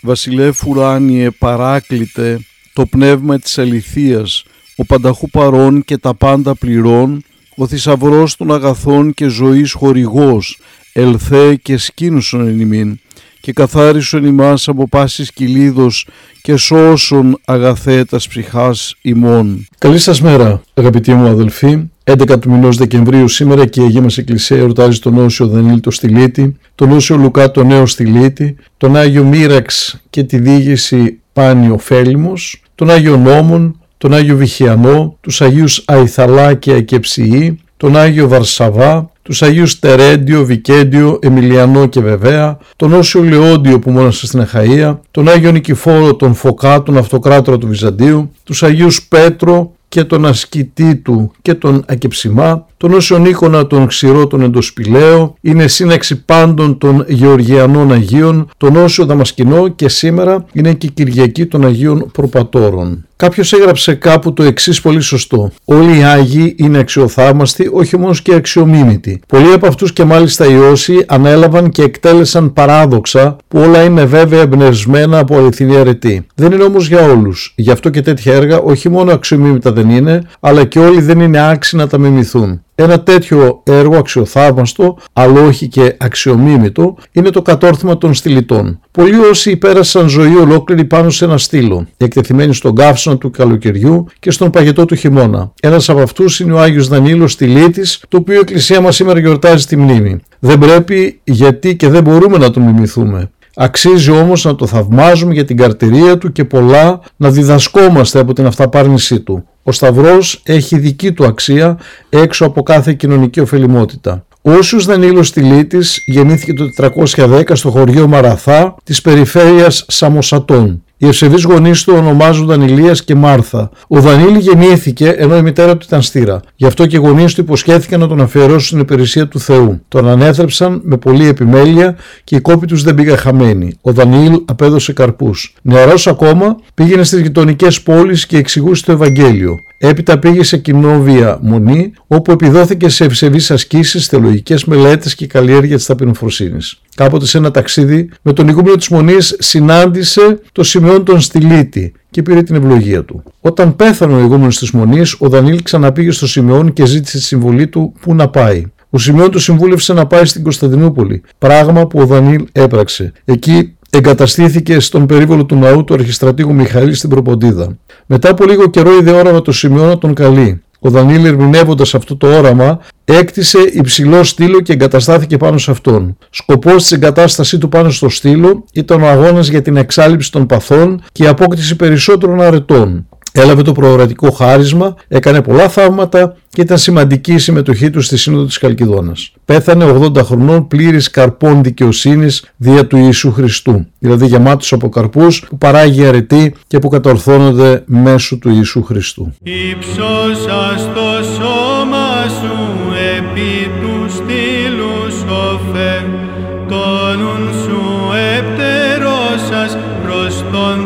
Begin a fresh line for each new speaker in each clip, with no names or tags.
Βασιλεύ ουράνιε παράκλητε το πνεύμα της αληθείας, ο πανταχού παρών και τα πάντα πληρών, ο θησαυρός των αγαθών και ζωής χορηγός, ελθέ και σκήνουσον εν ημίν, και καθάρισον ημάς από πάσης κυλίδος και σώσον αγαθέτας ψυχάς ημών.
Καλή σας μέρα αγαπητοί μου αδελφοί. 11 του μηνός Δεκεμβρίου σήμερα και η Αγία μας Εκκλησία εορτάζει τον Όσιο Δανίλη το Στυλίτη, τον Όσιο Λουκά το Νέο Στυλίτη, τον Άγιο Μύραξ και τη Δίγηση Πάνιο Φέλιμος, τον Άγιο Νόμον, τον Άγιο Βυχιανό, τους Αγίους Αϊθαλά και Ακεψιή, τον Άγιο Βαρσαβά, τους Αγίους Τερέντιο, Βικέντιο, Εμιλιανό και Βεβαία, τον Όσιο Λεόντιο που μόνασε στην Αχαΐα, τον Άγιο Νικηφόρο, τον Φωκά, τον Αυτοκράτορα του Βυζαντίου, τους Αγίους Πέτρο και τον ασκητή του και τον Ακεψιμά, τον Όσιο Νίκονα τον Ξηρό τον Εντοσπηλαίο, είναι σύναξη πάντων των Γεωργιανών Αγίων, τον Όσιο Δαμασκηνό και σήμερα είναι και η Κυριακή των Αγίων Προπατόρων. Κάποιος έγραψε κάπου το εξής πολύ σωστό. Όλοι οι Άγιοι είναι αξιοθαύμαστοι, όχι μόνος και αξιομίμητοι. Πολλοί από αυτούς και μάλιστα οι όσοι ανέλαβαν και εκτέλεσαν παράδοξα που όλα είναι βέβαια εμπνευσμένα από αληθινή αρετή. Δεν είναι όμως για όλους. Γι' αυτό και τέτοια έργα όχι μόνο αξιομίμητα δεν είναι, αλλά και όλοι δεν είναι άξιοι να τα μιμηθούν. Ένα τέτοιο έργο αξιοθαύμαστο, αλλά όχι και αξιομίμητο, είναι το κατόρθωμα των στυλιτών. Πολλοί όσοι πέρασαν ζωή ολόκληρη πάνω σε ένα στήλο, εκτεθειμένοι στον καύσωνα του καλοκαιριού και στον παγετό του χειμώνα. Ένας από αυτούς είναι ο Άγιος Δανίλος Στυλίτη, το οποίο η Εκκλησία μας σήμερα γιορτάζει τη μνήμη. Δεν πρέπει γιατί και δεν μπορούμε να τον μιμηθούμε. Αξίζει όμως να το θαυμάζουμε για την καρτηρία του και πολλά να διδασκόμαστε από την αυταπάρνησή του. Ο Σταυρός έχει δική του αξία έξω από κάθε κοινωνική ωφελημότητα. Ο Όσιος Δανίλος Τιλίτης γεννήθηκε το 410 στο χωριό Μαραθά της περιφέρειας Σαμοσατών. Οι ευσεβείς γονείς του ονομάζονταν Ηλίας και Μάρθα. Ο Δανίλη γεννήθηκε ενώ η μητέρα του ήταν στήρα. Γι' αυτό και οι γονείς του υποσχέθηκαν να τον αφιερώσουν στην υπηρεσία του Θεού. Τον ανέθρεψαν με πολλή επιμέλεια και οι κόποι τους δεν πήγαν χαμένοι. Ο Δανίλ απέδωσε καρπούς. Νεαρός ακόμα πήγαινε στις γειτονικές πόλεις και εξηγούσε το Ευαγγέλιο. Έπειτα πήγε σε κοινόβια μονή, όπου επιδόθηκε σε ευσεβείς ασκήσεις, θεολογικές μελέτες και καλλιέργεια της ταπεινοφροσύνης. Κάποτε σε ένα ταξίδι με τον ηγούμενο της Μονής συνάντησε το Σιμεών τον Στυλίτη και πήρε την ευλογία του. Όταν πέθανε ο ηγούμενο της Μονής, ο Δανίλ ξαναπήγε στο Σιμεών και ζήτησε τη συμβολή του που να πάει. Ο Σιμεών του συμβούλευσε να πάει στην Κωνσταντινούπολη, πράγμα που ο Δανίλ έπραξε. Εκεί εγκαταστήθηκε στον περίβολο του ναού του αρχιστρατήγου Μιχαήλ στην Προποντίδα. Μετά από λίγο καιρό είδε όραμα το Σιμεών να τον καλεί. Ο Δανίλ ερμηνεύοντας αυτό το όραμα έκτισε υψηλό στήλο και εγκαταστάθηκε πάνω σε αυτόν. Σκοπός της εγκατάστασής του πάνω στο στήλο ήταν ο αγώνας για την εξάλληψη των παθών και η απόκτηση περισσότερων αρετών. Έλαβε το προορατικό χάρισμα, έκανε πολλά θαύματα και ήταν σημαντική η συμμετοχή του στη Σύνοδο της Καλκιδόνας. Πέθανε 80 χρονών πλήρης καρπών δικαιοσύνης δια του Ιησού Χριστού, δηλαδή γεμάτος από καρπούς που παράγει αρετή και που κατορθώνονται μέσω του Ιησού Χριστού.
Υψώσας το σώμα σου επί του στήλου σοφέ, τόνουν σου επτερώσας προς τον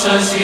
Shanti.